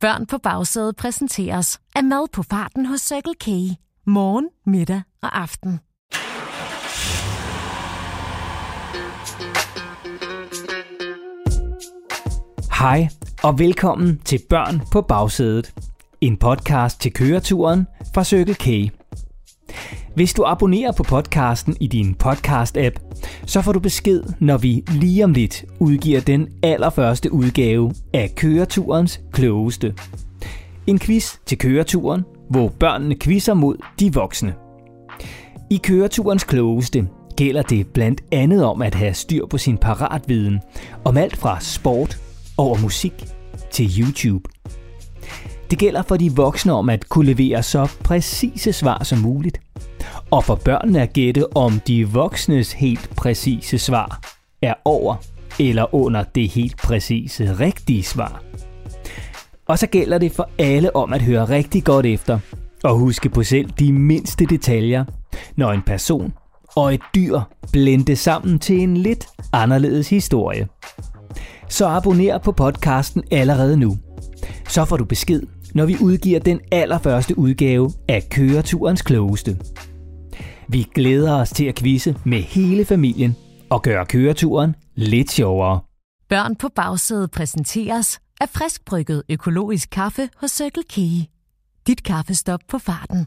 Børn på bagsædet præsenteres af mad på farten hos Circle K. Morgen, middag og aften. Hej og velkommen til Børn på bagsædet. En podcast til køreturen fra Circle K. Hvis du abonnerer på podcasten i din podcast-app, så får du besked, når vi lige om lidt udgiver den allerførste udgave af Køreturens Klogeste. En quiz til køreturen, hvor børnene quizzer mod de voksne. I Køreturens Klogeste gælder det blandt andet om at have styr på sin paratviden om alt fra sport over musik til YouTube. Det gælder for de voksne om at kunne levere så præcise svar som muligt. Og for børnene at gætte, om de voksnes helt præcise svar er over eller under det helt præcise rigtige svar. Og så gælder det for alle om at høre rigtig godt efter og huske på selv de mindste detaljer, når en person og et dyr blende sammen til en lidt anderledes historie. Så abonner på podcasten allerede nu. Så får du besked, når vi udgiver den allerførste udgave af Køreturens Klogeste. Vi glæder os til at quizze med hele familien og gøre køreturen lidt sjovere. Børn på bagsædet præsenteres af friskbrygget økologisk kaffe hos Circle K. Dit kaffestop på farten.